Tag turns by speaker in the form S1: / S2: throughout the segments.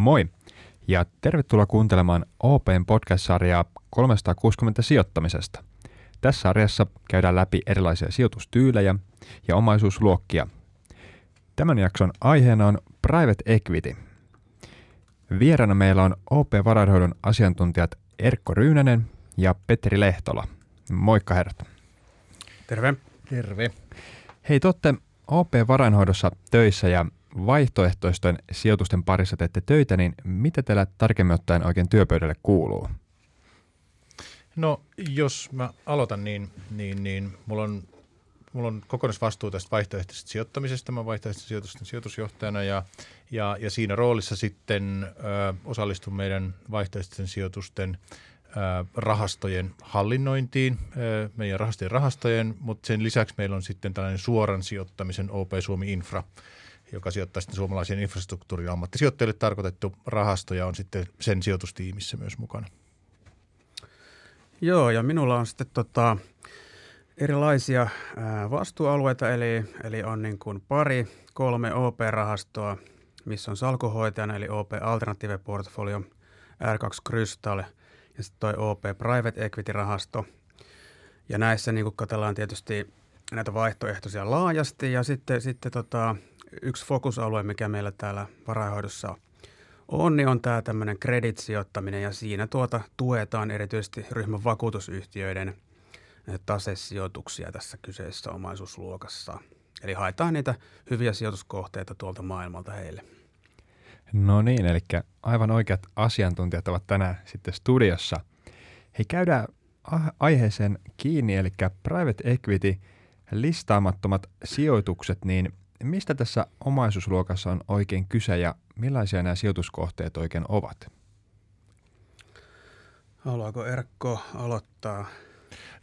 S1: Moi ja tervetuloa kuuntelemaan OPn podcast-sarjaa 360 sijoittamisesta. Tässä sarjassa käydään läpi erilaisia sijoitustyylejä ja omaisuusluokkia. Tämän jakson aiheena on Private Equity. Vieraana meillä on OP-varainhoidon asiantuntijat Erkko Ryynänen ja Petteri Lehtola. Moikka herrat.
S2: Terve.
S3: Terve.
S1: Hei, totte OP-varainhoidossa töissä ja vaihtoehtoisten sijoitusten parissa teette töitä, niin mitä teillä tarkemmin ottaen oikein työpöydälle kuuluu?
S3: No jos mä aloitan, niin, niin, niin mulla, on, mulla on kokonaisvastuu tästä vaihtoehtoisesta sijoittamisesta. Mä vaihtoehtoisten sijoitusten sijoitusjohtajana ja, ja, ja siinä roolissa sitten ö, osallistun meidän vaihtoehtoisten sijoitusten ö, rahastojen hallinnointiin, ö, meidän rahastojen rahastojen, mutta sen lisäksi meillä on sitten tällainen suoran sijoittamisen OP Suomi Infra, joka sijoittaa sitten suomalaisen infrastruktuurin ammattisijoittajille tarkoitettu rahasto ja on sitten sen sijoitustiimissä myös mukana.
S2: Joo, ja minulla on sitten tota, erilaisia vastuualueita, eli, eli on niin kuin pari, kolme OP-rahastoa, missä on salkuhoitajana, eli OP Alternative Portfolio, R2 Crystal ja sitten toi OP Private Equity-rahasto. Ja näissä niin katsellaan tietysti näitä vaihtoehtoisia laajasti ja sitten, sitten tota, yksi fokusalue, mikä meillä täällä varainhoidossa on, niin on tämä tämmöinen kredit-sijoittaminen ja siinä tuota tuetaan erityisesti ryhmän vakuutusyhtiöiden eh, tasesijoituksia tässä kyseisessä omaisuusluokassa. Eli haetaan niitä hyviä sijoituskohteita tuolta maailmalta heille.
S1: No niin, eli aivan oikeat asiantuntijat ovat tänään sitten studiossa. Hei, käydään aiheeseen kiinni, eli private equity, listaamattomat sijoitukset, niin mistä tässä omaisuusluokassa on oikein kyse ja millaisia nämä sijoituskohteet oikein ovat?
S2: Haluaako Erkko aloittaa?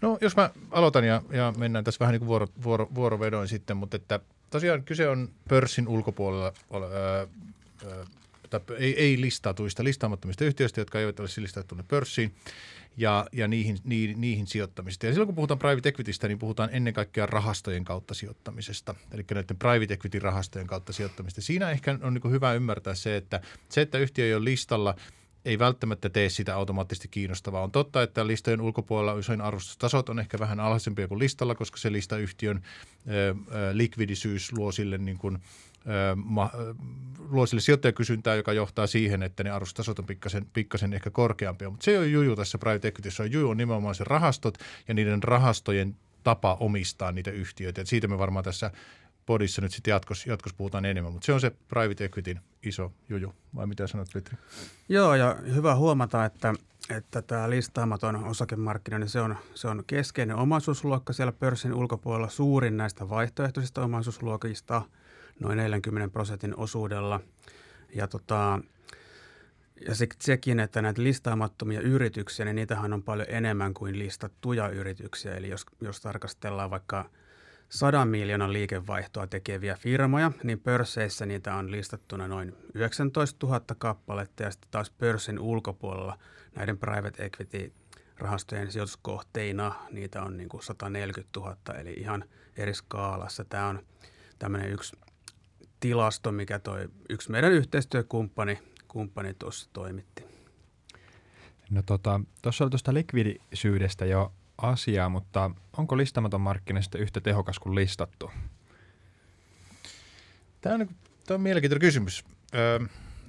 S3: No jos mä aloitan ja, ja mennään tässä vähän niin kuin vuoro, vuoro, vuorovedoin sitten, mutta että tosiaan kyse on pörssin ulkopuolella ää, ää, ei, ei listatuista, listaamattomista yhtiöistä, jotka eivät ole listattu pörssiin ja, ja niihin, niihin, niihin sijoittamista. Ja silloin kun puhutaan private equitystä, niin puhutaan ennen kaikkea rahastojen kautta sijoittamisesta, eli näiden private equity-rahastojen kautta sijoittamista. Siinä ehkä on niin hyvä ymmärtää se, että se, että yhtiö ei ole listalla, ei välttämättä tee sitä automaattisesti kiinnostavaa. On totta, että listojen ulkopuolella usein arvostustasot on ehkä vähän alhaisempia kuin listalla, koska se listayhtiön ö, ö, likvidisyys luo sille niin kuin, luo sille sijoittajakysyntää, joka johtaa siihen, että ne arvostasot on pikkasen, pikkasen ehkä korkeampia. Mutta se on juju tässä private equityssä. On juju on nimenomaan se rahastot ja niiden rahastojen tapa omistaa niitä yhtiöitä. Et siitä me varmaan tässä podissa nyt sitten jatkos, jatkos puhutaan enemmän, mutta se on se private equityn iso juju. Vai mitä sanot, Petri?
S2: Joo, ja hyvä huomata, että, että tämä listaamaton osakemarkkina, niin se on, se on keskeinen omaisuusluokka siellä pörssin ulkopuolella, suurin näistä vaihtoehtoisista omaisuusluokista – noin 40 prosentin osuudella. Ja, tota, ja sekin, että näitä listaamattomia yrityksiä, niin niitähän on paljon enemmän kuin listattuja yrityksiä. Eli jos, jos tarkastellaan vaikka 100 miljoonan liikevaihtoa tekeviä firmoja, niin pörsseissä niitä on listattuna noin 19 000 kappaletta ja sitten taas pörssin ulkopuolella näiden private equity rahastojen sijoituskohteina niitä on niin kuin 140 000, eli ihan eri skaalassa. Tämä on tämmöinen yksi tilasto, mikä toi yksi meidän yhteistyökumppani kumppani tuossa toimitti.
S1: No tota, tuossa oli tuosta likvidisyydestä jo asiaa, mutta onko listamaton markkinasta yhtä tehokas kuin listattu?
S3: Tämä on, tämä on mielenkiintoinen kysymys. Öö,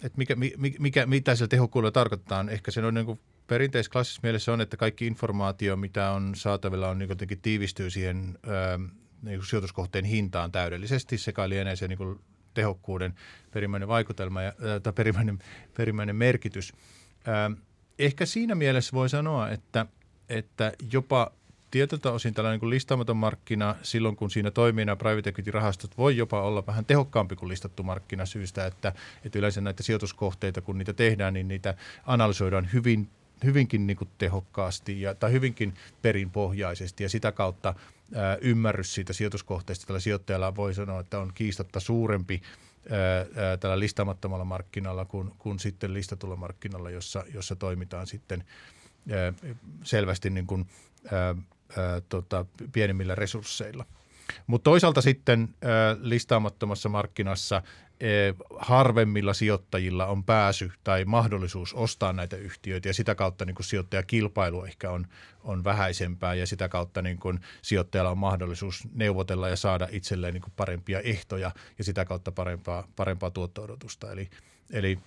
S3: että mikä, mikä, mikä, mitä sillä tehokkuudella tarkoittaa. Ehkä se on niin kuin perinteisessä klassisessa mielessä on, että kaikki informaatio, mitä on saatavilla, on niin jotenkin tiivistyy siihen öö, niin kuin sijoituskohteen hintaan täydellisesti. Se kai lienee se niin kuin tehokkuuden perimmäinen vaikutelma ja, tai perimmäinen, perimmäinen merkitys. ehkä siinä mielessä voi sanoa, että, että jopa tietyltä osin tällainen niin listaamaton markkina silloin, kun siinä toimii nämä private equity-rahastot, voi jopa olla vähän tehokkaampi kuin listattu markkina syystä, että, että yleensä näitä sijoituskohteita, kun niitä tehdään, niin niitä analysoidaan hyvin hyvinkin niin kuin tehokkaasti ja, tai hyvinkin perinpohjaisesti ja sitä kautta ymmärrys siitä sijoituskohteesta tällä sijoittajalla voi sanoa, että on kiistatta suurempi ää, tällä listaamattomalla markkinalla kuin, kuin sitten listatulla markkinalla, jossa, jossa toimitaan sitten selvästi niin kuin, ää, tota, pienemmillä resursseilla. Mutta toisaalta sitten listaamattomassa markkinassa harvemmilla sijoittajilla on pääsy tai mahdollisuus ostaa näitä yhtiöitä ja sitä kautta niin sijoittajakilpailu ehkä on, on vähäisempää ja sitä kautta niin kuin sijoittajalla on mahdollisuus neuvotella ja saada itselleen niin parempia ehtoja ja sitä kautta parempaa, parempaa tuotto-odotusta. Eli, eli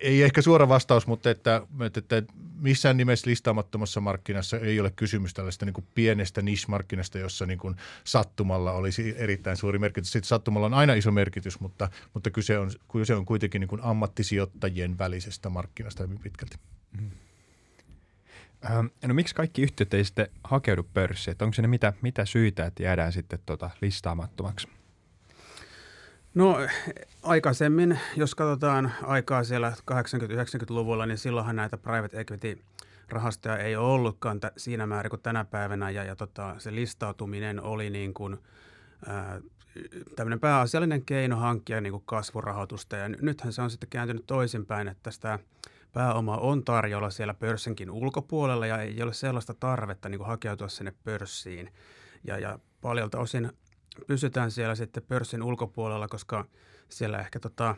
S3: ei ehkä suora vastaus, mutta että, että missään nimessä listaamattomassa markkinassa ei ole kysymys tällaista niin kuin pienestä niche-markkinasta, jossa niin kuin sattumalla olisi erittäin suuri merkitys. Sitten sattumalla on aina iso merkitys, mutta, mutta kyse, on, kyse on kuitenkin niin kuin ammattisijoittajien välisestä markkinasta hyvin pitkälti. Mm.
S1: No miksi kaikki yhtiöt ei sitten hakeudu pörssiin? Onko se mitä, mitä syitä, että jäädään sitten tota listaamattomaksi?
S2: No aikaisemmin, jos katsotaan aikaa siellä 80-90-luvulla, niin silloinhan näitä private equity rahastoja ei ole ollutkaan t- siinä määrin kuin tänä päivänä ja, ja tota, se listautuminen oli niin kuin, ää, tämmöinen pääasiallinen keino hankkia niin kuin kasvurahoitusta ja nythän se on sitten kääntynyt toisinpäin, että sitä pääoma on tarjolla siellä pörssinkin ulkopuolella ja ei ole sellaista tarvetta niin kuin hakeutua sinne pörssiin. Ja, ja paljolta osin pysytään siellä sitten pörssin ulkopuolella, koska siellä ehkä tota,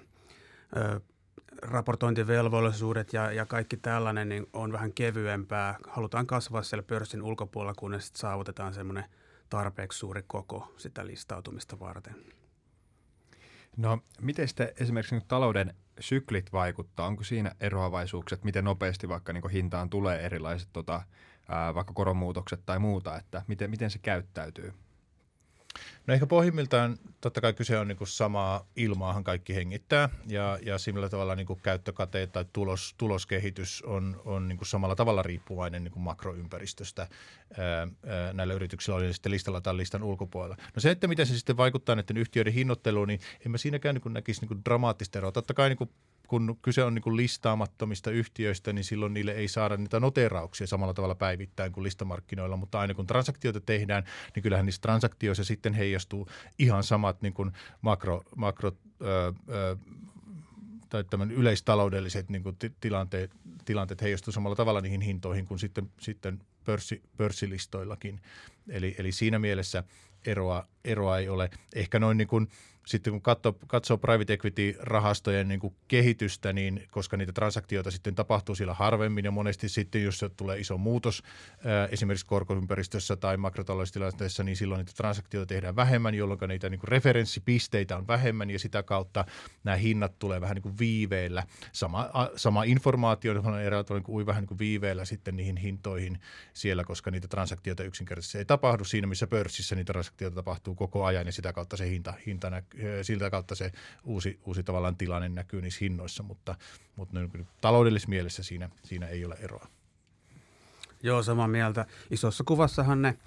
S2: ö, raportointivelvollisuudet ja, ja kaikki tällainen niin on vähän kevyempää. Halutaan kasvaa siellä pörssin ulkopuolella, kunnes sitten saavutetaan semmoinen tarpeeksi suuri koko sitä listautumista varten.
S1: No, miten sitten esimerkiksi niin talouden syklit vaikuttaa? Onko siinä eroavaisuuksia, miten nopeasti vaikka niin hintaan tulee erilaiset tota, ää, vaikka koronmuutokset tai muuta, että miten, miten se käyttäytyy?
S3: No ehkä pohjimmiltaan totta kai kyse on niin kuin samaa ilmaahan kaikki hengittää ja, ja sillä tavalla niin kuin käyttökateet tai tulos, tuloskehitys on, on niin kuin samalla tavalla riippuvainen niin kuin makroympäristöstä ää, ää, näillä yrityksillä oli sitten listalla tai listan ulkopuolella. No se, että miten se sitten vaikuttaa näiden yhtiöiden hinnoitteluun, niin en mä siinäkään niin kuin näkisi niin kuin dramaattista eroa. Totta kai niin kuin kun kyse on niin listaamattomista yhtiöistä, niin silloin niille ei saada niitä noterauksia samalla tavalla päivittäin kuin listamarkkinoilla, mutta aina kun transaktioita tehdään, niin kyllähän niissä transaktioissa sitten heijastuu ihan samat niin kuin makro, makro ö, ö, tai tämän yleistaloudelliset niin kuin tilanteet, tilanteet heijastuu samalla tavalla niihin hintoihin kuin sitten, sitten pörssi, pörssilistoillakin. Eli, eli siinä mielessä eroa, eroa ei ole. Ehkä noin niin kuin – sitten kun katsoo, katsoo private equity-rahastojen niin kehitystä, niin koska niitä transaktioita sitten tapahtuu siellä harvemmin ja monesti sitten, jos tulee iso muutos ää, esimerkiksi korkoympäristössä tai makrotaloustilanteessa, niin silloin niitä transaktioita tehdään vähemmän, jolloin niitä niin referenssipisteitä on vähemmän ja sitä kautta nämä hinnat tulee vähän niin kuin viiveellä. Sama, a, sama informaatio on eräällä niin kuin vähän niin kuin viiveellä sitten niihin hintoihin siellä, koska niitä transaktioita yksinkertaisesti ei siinä, missä pörssissä niitä transaktioita tapahtuu koko ajan ja sitä kautta se hinta, hinta näkyy siltä kautta se uusi, uusi tavallaan tilanne näkyy niissä hinnoissa, mutta, mutta taloudellisessa mielessä siinä, siinä ei ole eroa.
S2: Joo, samaa mieltä. Isossa kuvassahan ne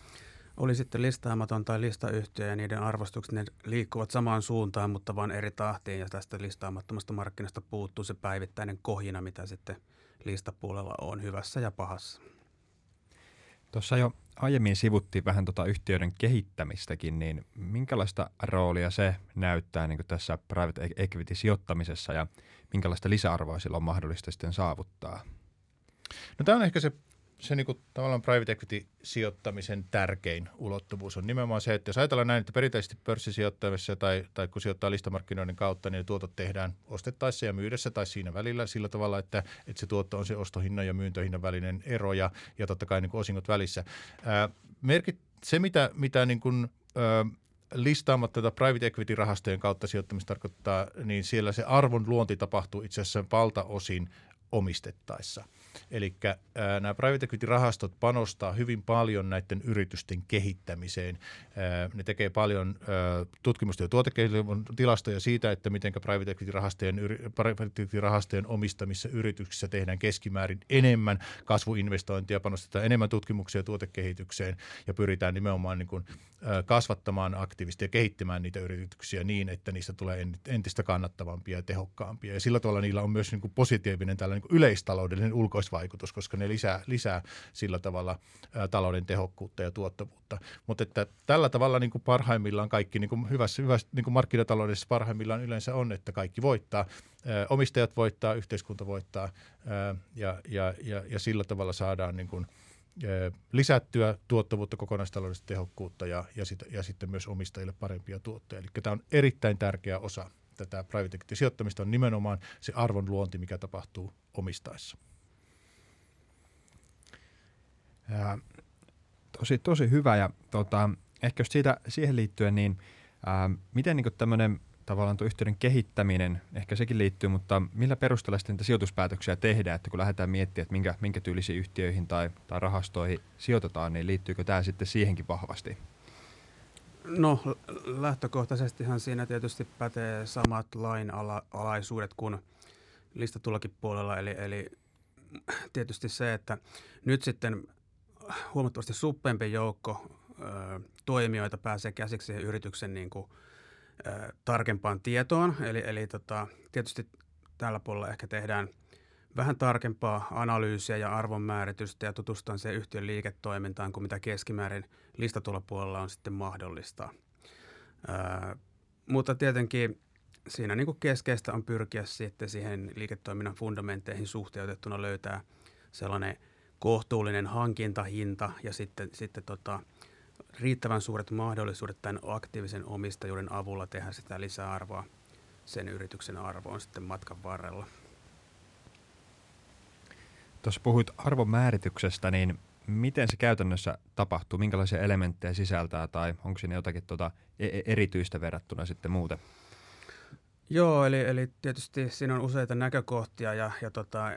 S2: oli sitten listaamaton tai listayhtiö ja niiden arvostukset, ne liikkuvat samaan suuntaan, mutta vain eri tahtiin ja tästä listaamattomasta markkinasta puuttuu se päivittäinen kohina, mitä sitten listapuolella on hyvässä ja pahassa.
S1: Tuossa jo aiemmin sivuttiin vähän tota yhtiöiden kehittämistäkin, niin minkälaista roolia se näyttää niin tässä private e- equity-sijoittamisessa ja minkälaista lisäarvoa sillä on mahdollista sitten saavuttaa?
S3: No tämä on ehkä se se niin kuin, tavallaan private equity-sijoittamisen tärkein ulottuvuus on nimenomaan se, että jos ajatellaan näin, että perinteisesti pörssisijoittamisessa tai, tai kun sijoittaa listamarkkinoiden kautta, niin tuotot tehdään ostettaessa ja myydessä tai siinä välillä sillä tavalla, että, että se tuotto on se ostohinnan ja myyntöhinnan välinen ero ja, ja totta kai niin kuin osingot välissä. Ää, merkit, se, mitä, mitä niin kuin, ää, listaamatta tätä private equity-rahastojen kautta sijoittamista tarkoittaa, niin siellä se arvon luonti tapahtuu itse asiassa valtaosin omistettaessa – Eli nämä private equity-rahastot panostaa hyvin paljon näiden yritysten kehittämiseen. Ää, ne tekee paljon ää, tutkimusta ja tilastoja siitä, että miten private equity-rahastojen, private equity-rahastojen omistamissa yrityksissä tehdään keskimäärin enemmän kasvuinvestointia, panostetaan enemmän tutkimuksia ja tuotekehitykseen ja pyritään nimenomaan niin kuin, ää, kasvattamaan aktiivisesti ja kehittämään niitä yrityksiä niin, että niistä tulee entistä kannattavampia ja tehokkaampia. Ja sillä tavalla niillä on myös niin kuin positiivinen tällainen niin yleistaloudellinen ulkois ulkoisvaikutus, koska ne lisää, lisää sillä tavalla ä, talouden tehokkuutta ja tuottavuutta. Mutta että tällä tavalla niin kuin parhaimmillaan kaikki niin kuin hyvässä, hyvässä niin kuin markkinataloudessa parhaimmillaan yleensä on, että kaikki voittaa. Ä, omistajat voittaa, yhteiskunta voittaa ä, ja, ja, ja, ja sillä tavalla saadaan niin kuin, lisättyä tuottavuutta, kokonaistaloudellista tehokkuutta ja, ja, sit, ja sitten myös omistajille parempia tuotteita. Eli tämä on erittäin tärkeä osa tätä private equity-sijoittamista on nimenomaan se arvon luonti, mikä tapahtuu omistaessa.
S1: Ja, tosi, tosi hyvä ja tota, ehkä just siitä, siihen liittyen, niin ää, miten niin tämmöinen tavallaan tuo yhtiöiden kehittäminen, ehkä sekin liittyy, mutta millä perusteella sitten sijoituspäätöksiä tehdään, että kun lähdetään miettimään, että minkä, minkä tyylisiin yhtiöihin tai, tai rahastoihin sijoitetaan, niin liittyykö tämä sitten siihenkin vahvasti?
S2: No lähtökohtaisestihan siinä tietysti pätee samat lainalaisuudet kuin listatullakin puolella, eli, eli tietysti se, että nyt sitten huomattavasti suppeampi joukko ö, toimijoita pääsee käsiksi siihen yrityksen niin kuin, ö, tarkempaan tietoon. Eli, eli tota, tietysti tällä puolella ehkä tehdään vähän tarkempaa analyysiä ja arvonmääritystä ja tutustutaan siihen yhtiön liiketoimintaan kuin mitä keskimäärin listatulla puolella on sitten mahdollista. Ö, mutta tietenkin siinä niin kuin keskeistä on pyrkiä sitten siihen liiketoiminnan fundamentteihin suhteutettuna löytää sellainen – kohtuullinen hankintahinta ja sitten, sitten tota, riittävän suuret mahdollisuudet tämän aktiivisen omistajuuden avulla tehdä sitä lisäarvoa sen yrityksen arvoon sitten matkan varrella.
S1: Tuossa puhuit arvomäärityksestä, niin miten se käytännössä tapahtuu? Minkälaisia elementtejä sisältää tai onko siinä jotakin tuota erityistä verrattuna sitten muuten?
S2: Joo, eli, eli tietysti siinä on useita näkökohtia ja, ja tota,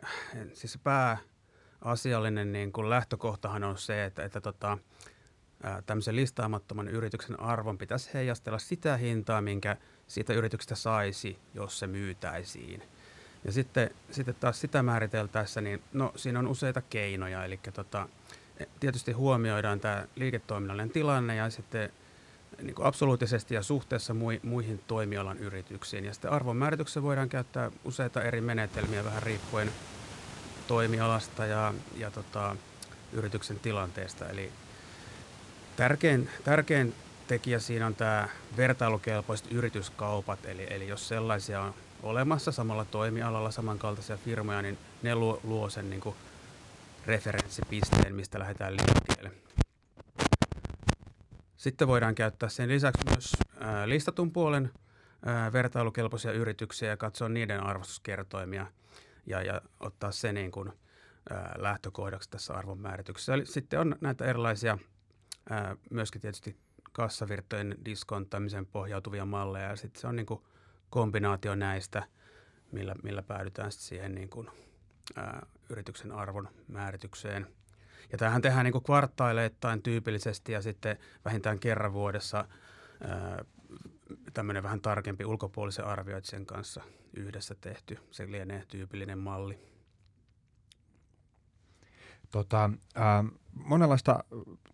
S2: siis pää, asiallinen niin kuin lähtökohtahan on se, että, että tota, tämmöisen listaamattoman yrityksen arvon pitäisi heijastella sitä hintaa, minkä siitä yrityksestä saisi, jos se myytäisiin. Ja sitten, sitten taas sitä määriteltäessä, niin no, siinä on useita keinoja, eli tota, tietysti huomioidaan tämä liiketoiminnallinen tilanne ja sitten niin kuin absoluuttisesti ja suhteessa muihin toimialan yrityksiin. Ja sitten arvonmäärityksessä voidaan käyttää useita eri menetelmiä vähän riippuen toimialasta ja, ja tota, yrityksen tilanteesta. Eli tärkein, tärkein tekijä siinä on tämä vertailukelpoiset yrityskaupat, eli, eli jos sellaisia on olemassa samalla toimialalla samankaltaisia firmoja, niin ne luo, luo sen niin kuin referenssipisteen, mistä lähdetään liikkeelle. Sitten voidaan käyttää sen lisäksi myös listatun puolen vertailukelpoisia yrityksiä ja katsoa niiden arvostuskertoimia – ja, ja ottaa se niin kuin, ää, lähtökohdaksi tässä arvonmäärityksessä. Eli sitten on näitä erilaisia ää, myöskin tietysti kassavirtojen diskontaamisen pohjautuvia malleja ja sitten se on niin kuin kombinaatio näistä, millä, millä päädytään sitten siihen niin kuin, ää, yrityksen arvon määritykseen. Ja tämähän tehdään niin kuin kvartaaleittain tyypillisesti ja sitten vähintään kerran vuodessa ää, tämmöinen vähän tarkempi ulkopuolisen arvioitsijan kanssa yhdessä tehty. Se lienee tyypillinen malli.
S1: Tota, äh, monenlaista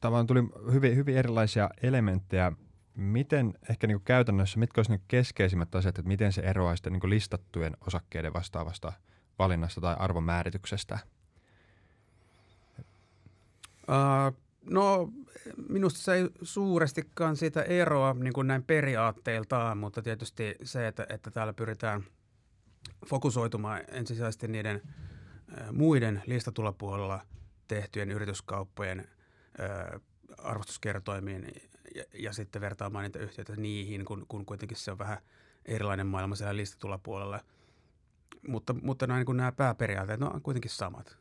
S1: tavallaan tuli hyvin, hyvin erilaisia elementtejä. Miten ehkä niin käytännössä, mitkä olisivat niin keskeisimmät asiat, että miten se eroaa sitten niin listattujen osakkeiden vastaavasta valinnasta tai arvomäärityksestä?
S2: Uh, No minusta se ei suurestikaan siitä eroa niin kuin näin periaatteiltaan, mutta tietysti se, että, että täällä pyritään fokusoitumaan ensisijaisesti niiden muiden listatulapuolella tehtyjen yrityskauppojen arvostuskertoimiin ja, ja sitten vertaamaan niitä yhtiöitä niihin, kun, kun kuitenkin se on vähän erilainen maailma siellä listatulapuolella. Mutta, mutta näin, niin nämä pääperiaatteet no, on kuitenkin samat.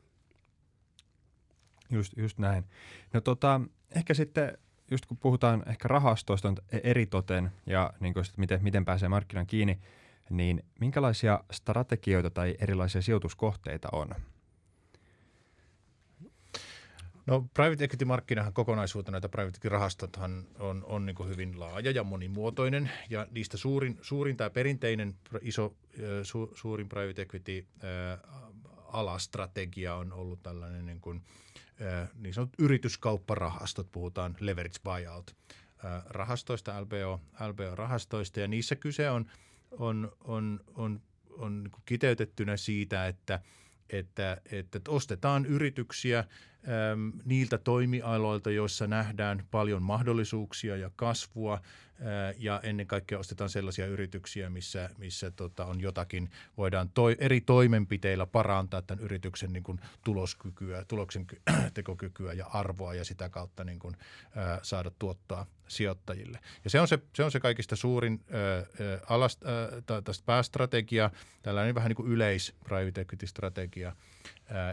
S1: Just, just näin. No tota, ehkä sitten just kun puhutaan ehkä rahastoista e- eri toten ja niin kuin, miten, miten pääsee markkinan kiinni, niin minkälaisia strategioita tai erilaisia sijoituskohteita on?
S3: No private equity-markkinahan kokonaisuutena, näitä private equity-rahastothan on, on niin hyvin laaja ja monimuotoinen ja niistä suurin, suurin tämä perinteinen iso, su, suurin private equity alastrategia on ollut tällainen niin, kuin, niin sanotut yrityskaupparahastot, puhutaan leverage buyout rahastoista, LBO, LBO-rahastoista ja niissä kyse on, on, on, on, on niin kiteytettynä siitä, että – että, että ostetaan yrityksiä niiltä toimialoilta, joissa nähdään paljon mahdollisuuksia ja kasvua ja ennen kaikkea ostetaan sellaisia yrityksiä, missä, missä tota, on jotakin, voidaan toi, eri toimenpiteillä parantaa tämän yrityksen niin kuin tuloskykyä, tuloksen tekokykyä ja arvoa ja sitä kautta niin kuin, ää, saada tuottaa sijoittajille. Ja se on se, se, on se kaikista suurin ää, alast, ää, päästrategia, tällainen vähän niin kuin yleis private equity-strategia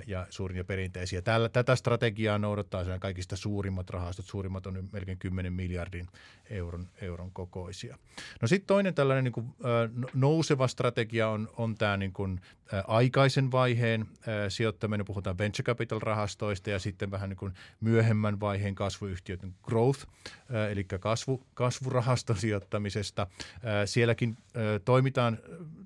S3: ja suurin ja perinteisiä. Tällä, tätä strategiaa noudattaa sen kaikista suurimmat rahastot. Suurimmat on melkein 10 miljardin euron, euron kokoisia. No sitten toinen tällainen niin kuin, ää, nouseva strategia on, on tämä niin kuin, aikaisen vaiheen sijoittaminen. Puhutaan venture capital-rahastoista ja sitten vähän niin kuin myöhemmän vaiheen kasvuyhtiöiden growth, eli kasvu, kasvurahaston sijoittamisesta. Sielläkin toimitaan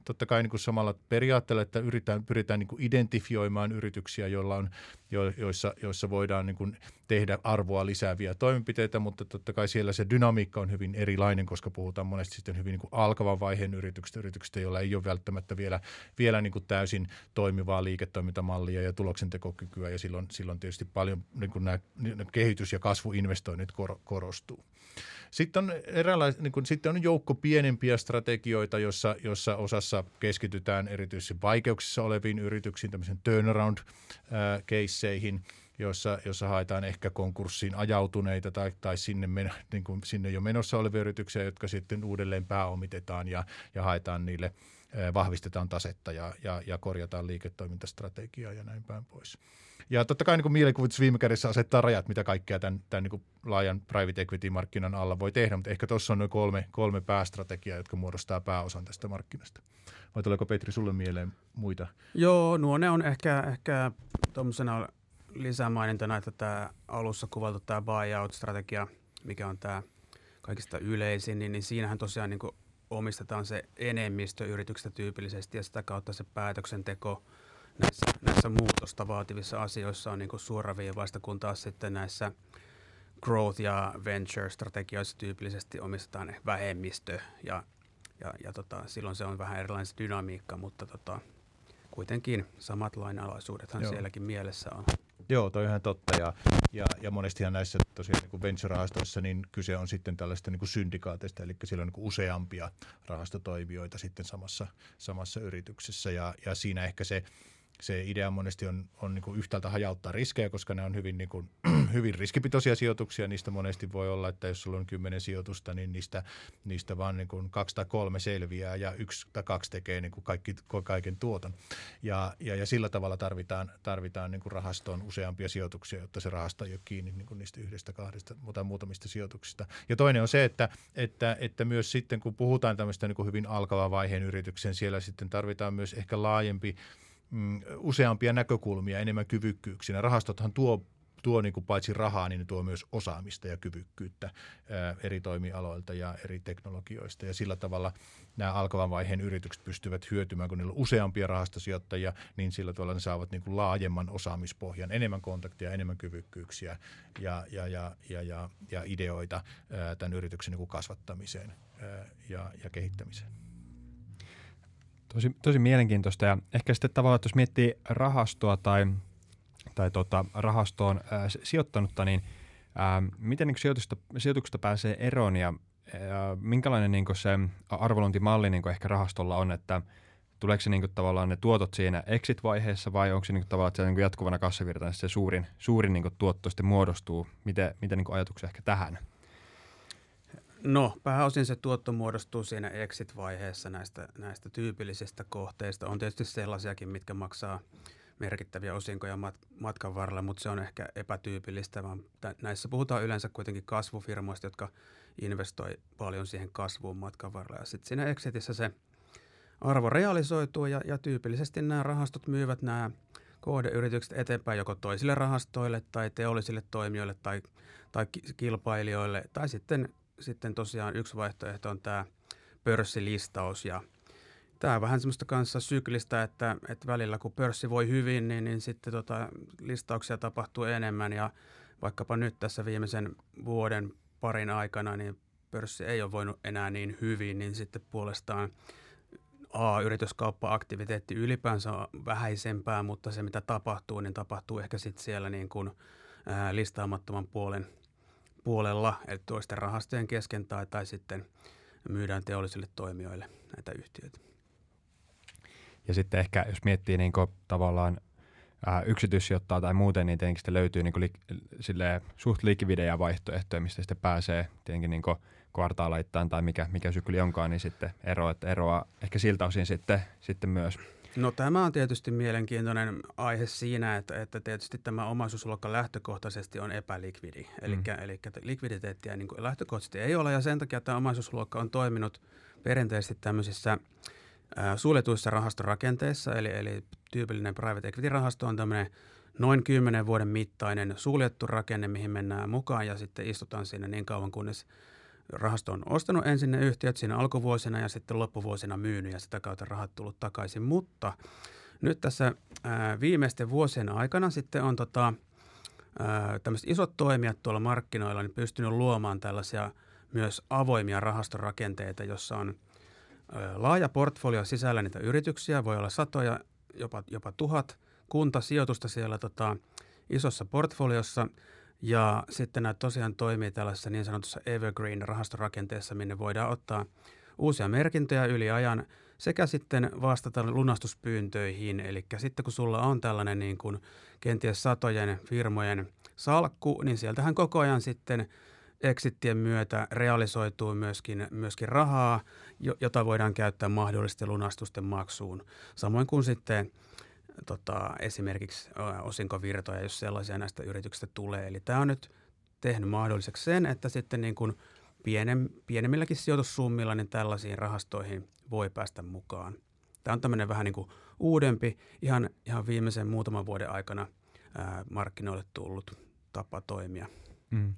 S3: totta kai niin kuin samalla periaatteella, että yritetään, pyritään niin kuin identifioimaan yrityksiä, joilla on, jo, joissa, joissa voidaan niin kuin tehdä arvoa lisääviä toimenpiteitä, mutta totta kai siellä se dynamiikka on hyvin erilainen, koska puhutaan monesti sitten hyvin niin kuin alkavan vaiheen yrityksistä, yrityksistä, joilla ei ole välttämättä vielä, vielä niin kuin täysin toimivaa liiketoimintamallia ja tuloksentekokykyä, ja silloin, silloin tietysti paljon niin kuin nämä kehitys- ja kasvuinvestoinnit kor, korostuu. Sitten on, eräänlais, niin kuin, sitten on joukko pienempiä strategioita, jossa, jossa osassa keskitytään erityisesti vaikeuksissa oleviin yrityksiin, tämmöisen turnaround-keisseihin, jossa, jossa haetaan ehkä konkurssiin ajautuneita tai, tai sinne, men, niin kuin sinne jo menossa olevia yrityksiä, jotka sitten uudelleen pääomitetaan ja, ja haetaan niille, vahvistetaan tasetta ja, ja, ja korjataan liiketoimintastrategiaa ja näin päin pois. Ja totta kai niin mielikuvitus viime kädessä asettaa rajat, mitä kaikkea tämän, tämän niin laajan private equity-markkinan alla voi tehdä, mutta ehkä tuossa on noin kolme, kolme päästrategiaa, jotka muodostaa pääosan tästä markkinasta. Vai tuleeko Petri sulle mieleen muita?
S2: Joo, nuo ne on ehkä, ehkä tuommoisena lisämainintana, että tämä alussa kuvattu tämä buyout-strategia, mikä on tämä kaikista yleisin, niin, niin siinähän tosiaan niin omistetaan se enemmistö yrityksestä tyypillisesti ja sitä kautta se päätöksenteko näissä, näissä muutosta vaativissa asioissa on niin suoraviivaista, kun taas sitten näissä growth- ja venture-strategioissa tyypillisesti omistetaan vähemmistö ja, ja, ja tota, silloin se on vähän erilainen dynamiikka, mutta tota, kuitenkin samat lainalaisuudethan Joo. sielläkin mielessä on.
S3: Joo, toi on ihan totta. Ja, ja, ja monestihan näissä tosiaan niin venture-rahastoissa niin kyse on sitten tällaista niin kuin syndikaateista, eli siellä on niin kuin useampia rahastotoimijoita sitten samassa, samassa yrityksessä. Ja, ja siinä ehkä se se idea monesti on, on niin kuin yhtäältä hajauttaa riskejä, koska ne on hyvin, niin kuin, hyvin riskipitoisia sijoituksia. Niistä monesti voi olla, että jos sulla on kymmenen sijoitusta, niin niistä, niistä vaan niin kuin kaksi tai kolme selviää ja yksi tai kaksi tekee niin kuin kaikki, kaiken tuoton. Ja, ja, ja sillä tavalla tarvitaan, tarvitaan niin kuin rahastoon useampia sijoituksia, jotta se rahasto ei ole kiinni niin kuin niistä yhdestä, kahdesta tai muutamista sijoituksista. Ja toinen on se, että, että, että myös sitten kun puhutaan tämmöistä niin kuin hyvin alkavan vaiheen yrityksen, siellä sitten tarvitaan myös ehkä laajempi – mm, useampia näkökulmia, enemmän kyvykkyyksiä. Rahastothan tuo tuo niin kuin paitsi rahaa, niin ne tuo myös osaamista ja kyvykkyyttä ää, eri toimialoilta ja eri teknologioista. Ja sillä tavalla nämä alkavan vaiheen yritykset pystyvät hyötymään, kun niillä on useampia rahastosijoittajia, niin sillä tavalla ne saavat niin kuin laajemman osaamispohjan, enemmän kontaktia, enemmän kyvykkyyksiä ja, ja, ja, ja, ja, ja ideoita ää, tämän yrityksen niin kuin kasvattamiseen ää, ja, ja kehittämiseen.
S1: Tosi, tosi mielenkiintoista ja ehkä sitten tavallaan, että jos miettii rahastoa tai, tai tota, rahastoon ää, sijoittanutta, niin ää, miten niin sijoituksesta, sijoituksesta pääsee eroon ja ää, minkälainen niin se arvolointimalli niin ehkä rahastolla on, että tuleeko se niin tavallaan ne tuotot siinä exit-vaiheessa vai onko se niin tavallaan, että se niin jatkuvana kassavirtana se suurin, suurin niin tuotto sitten muodostuu? Miten, miten niin ajatuksia ehkä tähän?
S2: No, pääosin se tuotto muodostuu siinä exit-vaiheessa näistä, näistä tyypillisistä kohteista. On tietysti sellaisiakin, mitkä maksaa merkittäviä osinkoja mat- matkan varrella, mutta se on ehkä epätyypillistä, vaan näissä puhutaan yleensä kuitenkin kasvufirmoista, jotka investoi paljon siihen kasvuun matkan varrella. Sitten siinä exitissä se arvo realisoituu ja, ja tyypillisesti nämä rahastot myyvät nämä kohdeyritykset eteenpäin joko toisille rahastoille tai teollisille toimijoille tai, tai kilpailijoille tai sitten sitten tosiaan yksi vaihtoehto on tämä pörssilistaus ja Tämä on vähän semmoista kanssa syklistä, että, että välillä kun pörssi voi hyvin, niin, niin sitten tota, listauksia tapahtuu enemmän ja vaikkapa nyt tässä viimeisen vuoden parin aikana, niin pörssi ei ole voinut enää niin hyvin, niin sitten puolestaan A-yrityskauppa-aktiviteetti ylipäänsä on vähäisempää, mutta se mitä tapahtuu, niin tapahtuu ehkä sitten siellä niin kuin, ää, listaamattoman puolen puolella, eli toisten rahastojen kesken tai, tai sitten myydään teollisille toimijoille näitä yhtiöitä.
S1: Ja sitten ehkä, jos miettii niin kuin, tavallaan ää, yksityissijoittaa tai muuten, niin tietenkin sitten löytyy niin kuin, li, suht likvidejä vaihtoehtoja, mistä sitten pääsee tietenkin niin kvartaaleittain tai mikä, mikä sykli onkaan, niin sitten ero, että eroa ehkä siltä osin sitten, sitten myös.
S2: No tämä on tietysti mielenkiintoinen aihe siinä, että, että tietysti tämä omaisuusluokka lähtökohtaisesti on epälikvidi. Eli, mm. eli likviditeettiä niin kuin lähtökohtaisesti ei ole ja sen takia tämä omaisuusluokka on toiminut perinteisesti tämmöisissä suljetuissa rahastorakenteissa, eli, eli tyypillinen private equity-rahasto on tämmöinen noin 10 vuoden mittainen suljettu rakenne, mihin mennään mukaan ja sitten istutaan siinä niin kauan, kunnes rahasto on ostanut ensin ne yhtiöt siinä alkuvuosina ja sitten loppuvuosina myynyt ja sitä kautta rahat tullut takaisin. Mutta nyt tässä ää, viimeisten vuosien aikana sitten on tota, tämmöiset isot toimijat tuolla markkinoilla niin pystynyt luomaan tällaisia myös avoimia rahastorakenteita, jossa on ää, laaja portfolio sisällä niitä yrityksiä, voi olla satoja, jopa, jopa tuhat kunta sijoitusta siellä tota, isossa portfoliossa – ja sitten nämä tosiaan toimii tällaisessa niin sanotussa evergreen-rahastorakenteessa, minne voidaan ottaa uusia merkintöjä yli ajan sekä sitten vastata lunastuspyyntöihin. Eli sitten kun sulla on tällainen niin kuin kenties satojen firmojen salkku, niin sieltähän koko ajan sitten exittien myötä realisoituu myöskin, myöskin rahaa, jota voidaan käyttää mahdollisesti lunastusten maksuun. Samoin kuin sitten tota, esimerkiksi osinkovirtoja, jos sellaisia näistä yrityksistä tulee. Eli tämä on nyt tehnyt mahdolliseksi sen, että sitten niin kuin pienem, pienemmilläkin sijoitussummilla niin tällaisiin rahastoihin voi päästä mukaan. Tämä on tämmöinen vähän niin kuin uudempi, ihan, ihan viimeisen muutaman vuoden aikana ää, markkinoille tullut tapa toimia. Mm.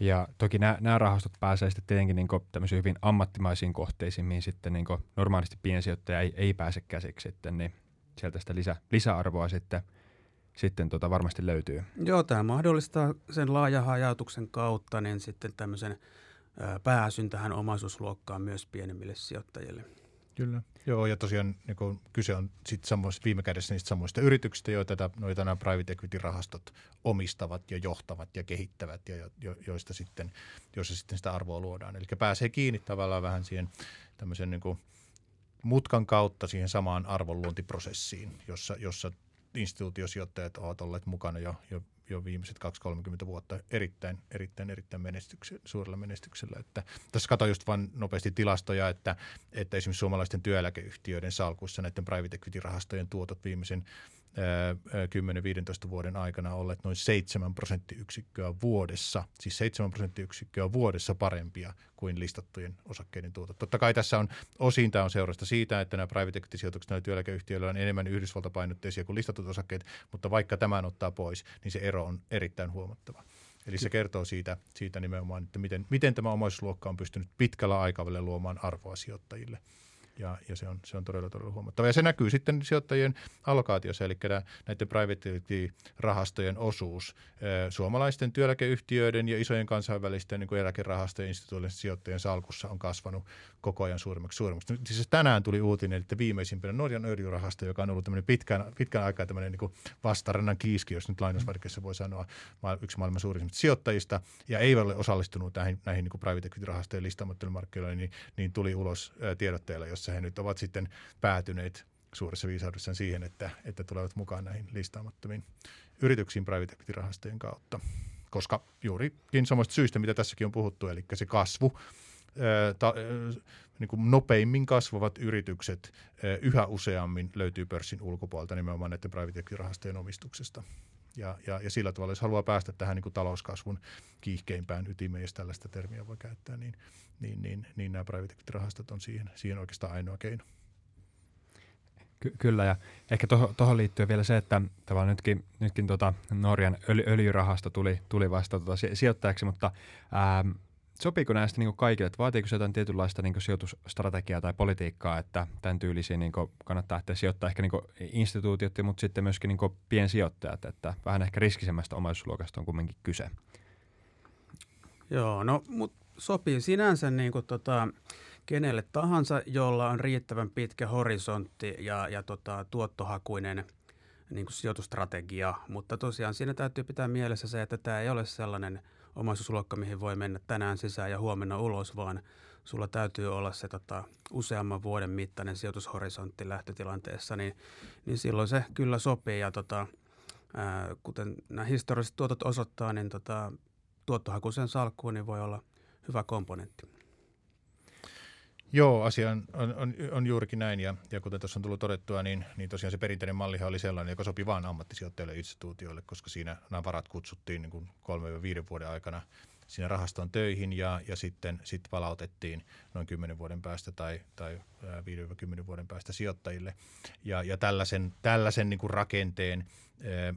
S1: Ja toki nämä, nämä rahastot pääsee sitten tietenkin niin tämmöisiin hyvin ammattimaisiin kohteisiin, mihin sitten niin normaalisti piensijoittaja ei, ei pääse käsiksi sitten, niin sieltä sitä lisä, lisäarvoa sitten, sitten tota varmasti löytyy.
S2: Joo, tämä mahdollistaa sen laajan hajautuksen kautta niin sitten tämmöisen pääsyn tähän omaisuusluokkaan myös pienemmille sijoittajille.
S3: Kyllä. Joo, ja tosiaan niin kun kyse on sit samoista, viime kädessä niistä samoista yrityksistä, joita, noita nämä private equity-rahastot omistavat ja johtavat ja kehittävät ja jo, joista sitten, joissa sitten sitä arvoa luodaan. Eli pääsee kiinni tavallaan vähän siihen tämmöisen niin kuin – mutkan kautta siihen samaan arvonluontiprosessiin, jossa, jossa instituutiosijoittajat ovat olleet mukana jo, jo, jo viimeiset 2-30 vuotta erittäin, erittäin, erittäin menestykse, suurella menestyksellä. Että, tässä katsoin just vain nopeasti tilastoja, että, että esimerkiksi suomalaisten työeläkeyhtiöiden salkuissa näiden private equity-rahastojen tuotot viimeisen 10-15 vuoden aikana olleet noin 7 prosenttiyksikköä vuodessa, siis 7 prosenttiyksikköä vuodessa parempia kuin listattujen osakkeiden tuotot. Totta kai tässä on osin tämä on seurasta siitä, että nämä private equity-sijoitukset näillä työeläkeyhtiöillä on enemmän Yhdysvaltapainotteisia kuin listatut osakkeet, mutta vaikka tämän ottaa pois, niin se ero on erittäin huomattava. Eli se kertoo siitä, siitä nimenomaan, että miten, miten tämä omaisuusluokka on pystynyt pitkällä aikavälillä luomaan arvoa sijoittajille – ja, ja se, on, se on todella, todella huomattava. Ja se näkyy sitten sijoittajien allokaatiossa, eli näiden private rahastojen osuus suomalaisten työeläkeyhtiöiden ja isojen kansainvälisten niin eläkerahastojen instituutioiden sijoittajien salkussa on kasvanut koko ajan suuremmaksi suuremmaksi. Siis tänään tuli uutinen, että viimeisimpänä Norjan öljyrahasto, joka on ollut tämmöinen pitkän, pitkän aikaa tämmöinen niin vastarannan kiiski, jos nyt lainausvarkessa voi sanoa, yksi maailman suurimmista sijoittajista, ja ei ole osallistunut näihin, näihin niin private equity-rahastojen listaamattomille niin, niin tuli ulos tiedotteella, jossa jossa he nyt ovat sitten päätyneet suuressa viisaudessaan siihen, että, että tulevat mukaan näihin listaamattomiin yrityksiin private equity-rahastojen kautta. Koska juurikin samoista syistä, mitä tässäkin on puhuttu, eli se kasvu, ta, niin kuin nopeimmin kasvavat yritykset yhä useammin löytyy pörssin ulkopuolelta nimenomaan näiden private equity-rahastojen omistuksesta. Ja, ja, ja sillä tavalla, jos haluaa päästä tähän niin kuin talouskasvun kiihkeimpään ytimeen, jos tällaista termiä voi käyttää, niin, niin, niin, niin nämä private rahastot on siihen, siihen oikeastaan ainoa keino.
S1: Ky- kyllä, ja ehkä tuohon liittyy vielä se, että tavallaan nytkin, nytkin tota Norjan öljy, öljyrahasto tuli, tuli vasta tota sijoittajaksi, mutta ää, sopiiko näistä niin kaikille, että vaatiiko se jotain tietynlaista niin sijoitusstrategiaa tai politiikkaa, että tämän tyylisiä niin kannattaa lähteä sijoittaa ehkä niin instituutiot, mutta sitten myöskin niin piensijoittajat, että vähän ehkä riskisemmästä omaisuusluokasta on kumminkin kyse.
S2: Joo, no mutta sopii sinänsä niin kuin tota, kenelle tahansa, jolla on riittävän pitkä horisontti ja, ja tota, tuottohakuinen niin kuin sijoitustrategia. Mutta tosiaan siinä täytyy pitää mielessä se, että tämä ei ole sellainen omaisuusluokka, mihin voi mennä tänään sisään ja huomenna ulos, vaan sulla täytyy olla se tota, useamman vuoden mittainen sijoitushorisontti lähtötilanteessa, niin, niin silloin se kyllä sopii. Ja tota, ää, kuten nämä historialliset tuotot osoittaa, niin tota, tuottohakuisen salkkuun niin voi olla hyvä komponentti.
S3: Joo, asia on, on, on juurikin näin ja, ja kuten tuossa on tullut todettua, niin, niin tosiaan se perinteinen mallihan oli sellainen, joka sopi vain ammattisijoittajille instituutioille, koska siinä nämä varat kutsuttiin niin kuin kolme viiden vuoden aikana sinne rahastoon töihin ja, ja sitten sit palautettiin noin 10 vuoden päästä tai, tai 5-10 vuoden päästä sijoittajille. Ja, ja tällaisen, tällaisen niin kuin rakenteen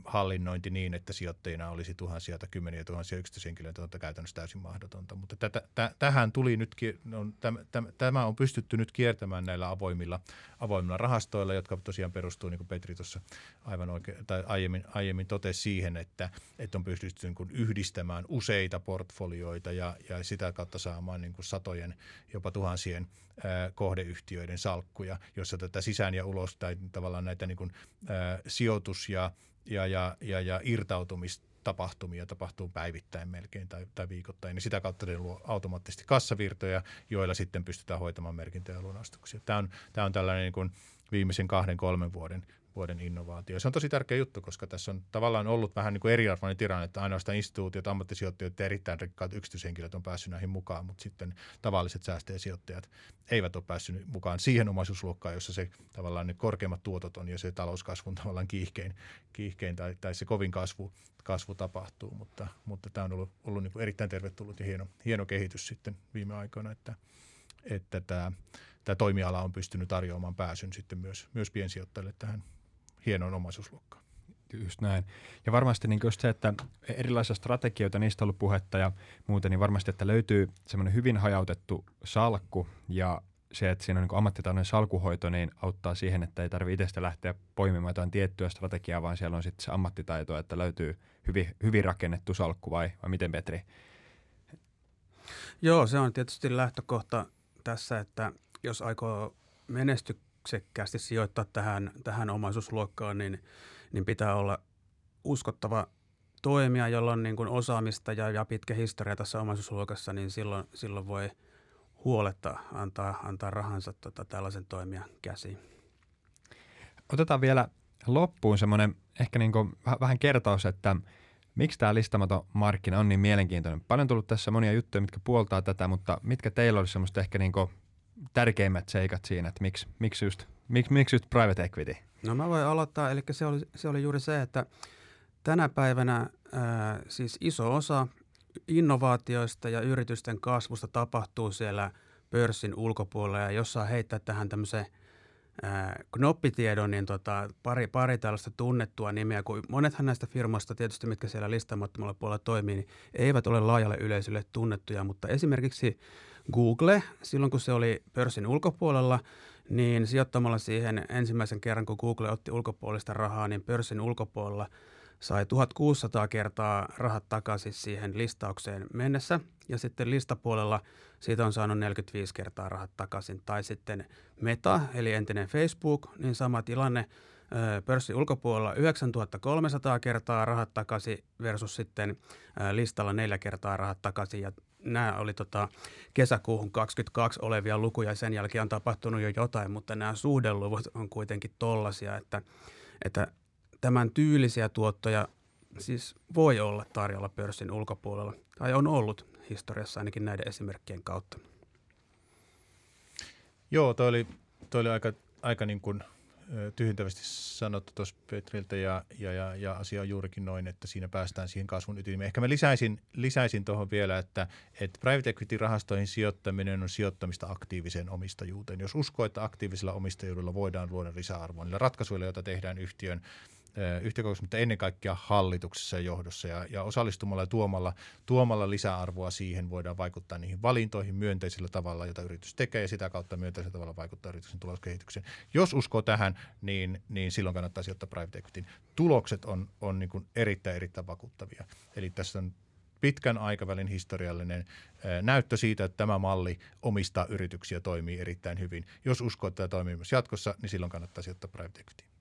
S3: hallinnointi niin, että sijoittajina olisi tuhansia tai kymmeniä tuhansia yksityishenkilöitä on käytännössä täysin mahdotonta. Mutta tätä, täh, tähän tuli nyt, on, täm, täm, tämä on pystytty nyt kiertämään näillä avoimilla, avoimilla rahastoilla, jotka tosiaan perustuu, niin kuin Petri tuossa aivan oikein, tai aiemmin, aiemmin totesi siihen, että, että on pystytty niin kuin yhdistämään useita portfolioita ja, ja sitä kautta saamaan niin kuin satojen, jopa tuhansien kohdeyhtiöiden salkkuja, jossa tätä sisään ja ulos tai tavallaan näitä niin kuin, ää, sijoitus- ja, ja, ja, ja, ja irtautumista tapahtumia tapahtuu päivittäin melkein tai, tai viikoittain, niin sitä kautta ne luo automaattisesti kassavirtoja, joilla sitten pystytään hoitamaan merkintöjä lunastuksia. Tämä on, tämä on tällainen niin kuin viimeisen kahden, kolmen vuoden vuoden innovaatio. Se on tosi tärkeä juttu, koska tässä on tavallaan ollut vähän niin kuin eriarvoinen tilanne, että ainoastaan instituutiot, ammattisijoittajat ja erittäin rikkaat yksityishenkilöt on päässyt näihin mukaan, mutta sitten tavalliset säästäjäsijoittajat eivät ole päässyt mukaan siihen omaisuusluokkaan, jossa se tavallaan ne korkeimmat tuotot on ja se talouskasvun tavallaan kiihkein, kiihkein tai, tai se kovin kasvu, kasvu tapahtuu, mutta, mutta tämä on ollut, ollut niin kuin erittäin tervetullut ja hieno, hieno kehitys sitten viime aikoina, että, että tämä, tämä toimiala on pystynyt tarjoamaan pääsyn sitten myös, myös piensijoittajille tähän hienoon omaisuusluokkaan.
S1: Just näin. Ja varmasti niin just se, että erilaisia strategioita, niistä on ollut puhetta ja muuten, niin varmasti, että löytyy semmoinen hyvin hajautettu salkku ja se, että siinä on niin ammattitaitoinen salkuhoito, niin auttaa siihen, että ei tarvitse itsestä lähteä poimimaan jotain tiettyä strategiaa, vaan siellä on sitten se ammattitaito, että löytyy hyvin, hyvin rakennettu salkku vai, vai miten Petri?
S2: Joo, se on tietysti lähtökohta tässä, että jos aikoo menesty, menestyksekkäästi sijoittaa tähän, tähän omaisuusluokkaan, niin, niin pitää olla uskottava toimija, jolla on niin kuin osaamista ja, ja pitkä historia tässä omaisuusluokassa, niin silloin, silloin voi huoletta antaa, antaa rahansa tota, tällaisen toimijan käsiin.
S1: Otetaan vielä loppuun semmoinen ehkä niin kuin vähän kertaus, että miksi tämä listamaton markkina on niin mielenkiintoinen. Paljon tullut tässä monia juttuja, mitkä puoltaa tätä, mutta mitkä teillä olisi semmoista ehkä niin kuin tärkeimmät seikat siinä, että miksi, miksi, just, miksi, miksi just private equity?
S2: No mä voin aloittaa, eli se oli, se oli juuri se, että tänä päivänä ää, siis iso osa innovaatioista ja yritysten kasvusta tapahtuu siellä pörssin ulkopuolella ja jos saa heittää tähän tämmöisen knoppitiedon, niin tota, pari, pari tällaista tunnettua nimeä, kun monethan näistä firmoista tietysti, mitkä siellä listaamattomalla puolella toimii, niin eivät ole laajalle yleisölle tunnettuja, mutta esimerkiksi Google, silloin kun se oli pörssin ulkopuolella, niin sijoittamalla siihen ensimmäisen kerran, kun Google otti ulkopuolista rahaa, niin pörssin ulkopuolella sai 1600 kertaa rahat takaisin siihen listaukseen mennessä. Ja sitten listapuolella siitä on saanut 45 kertaa rahat takaisin. Tai sitten Meta, eli entinen Facebook, niin sama tilanne pörssin ulkopuolella 9300 kertaa rahat takaisin versus sitten listalla neljä kertaa rahat takaisin. Ja nämä oli tota kesäkuuhun 22 olevia lukuja, sen jälkeen on tapahtunut jo jotain, mutta nämä suhdeluvut on kuitenkin tollaisia, että, että tämän tyylisiä tuottoja siis voi olla tarjolla pörssin ulkopuolella, tai on ollut historiassa ainakin näiden esimerkkien kautta.
S3: Joo, toi oli, toi oli aika, aika niin kuin – tyhjentävästi sanottu tuossa Petriltä ja, ja, ja, ja asia on juurikin noin, että siinä päästään siihen kasvun ytimeen. Ehkä mä lisäisin, lisäisin tuohon vielä, että, että private equity-rahastoihin sijoittaminen on sijoittamista aktiiviseen omistajuuteen. Jos uskoo, että aktiivisella omistajuudella voidaan luoda lisäarvoa, niillä ratkaisuilla, joita tehdään yhtiön yhtiökokouksessa, mutta ennen kaikkea hallituksessa ja johdossa. Ja, ja osallistumalla ja tuomalla, tuomalla lisäarvoa siihen voidaan vaikuttaa niihin valintoihin myönteisellä tavalla, jota yritys tekee, ja sitä kautta myönteisellä tavalla vaikuttaa yrityksen tuloskehitykseen. Jos uskoo tähän, niin, niin silloin kannattaa sijoittaa private equityin. Tulokset on, on niin erittäin, erittäin vakuuttavia. Eli tässä on pitkän aikavälin historiallinen näyttö siitä, että tämä malli omistaa yrityksiä toimii erittäin hyvin. Jos uskoo, että tämä toimii myös jatkossa, niin silloin kannattaa sijoittaa private equity.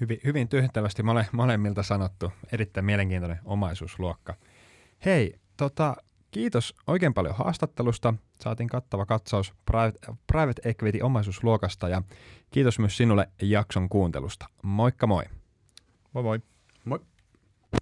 S1: Hyvin, hyvin tyhjentävästi mole, molemmilta sanottu. Erittäin mielenkiintoinen omaisuusluokka. Hei, tota, kiitos oikein paljon haastattelusta. Saatiin kattava katsaus Private, private Equity omaisuusluokasta ja kiitos myös sinulle jakson kuuntelusta. Moikka moi!
S3: Moi moi!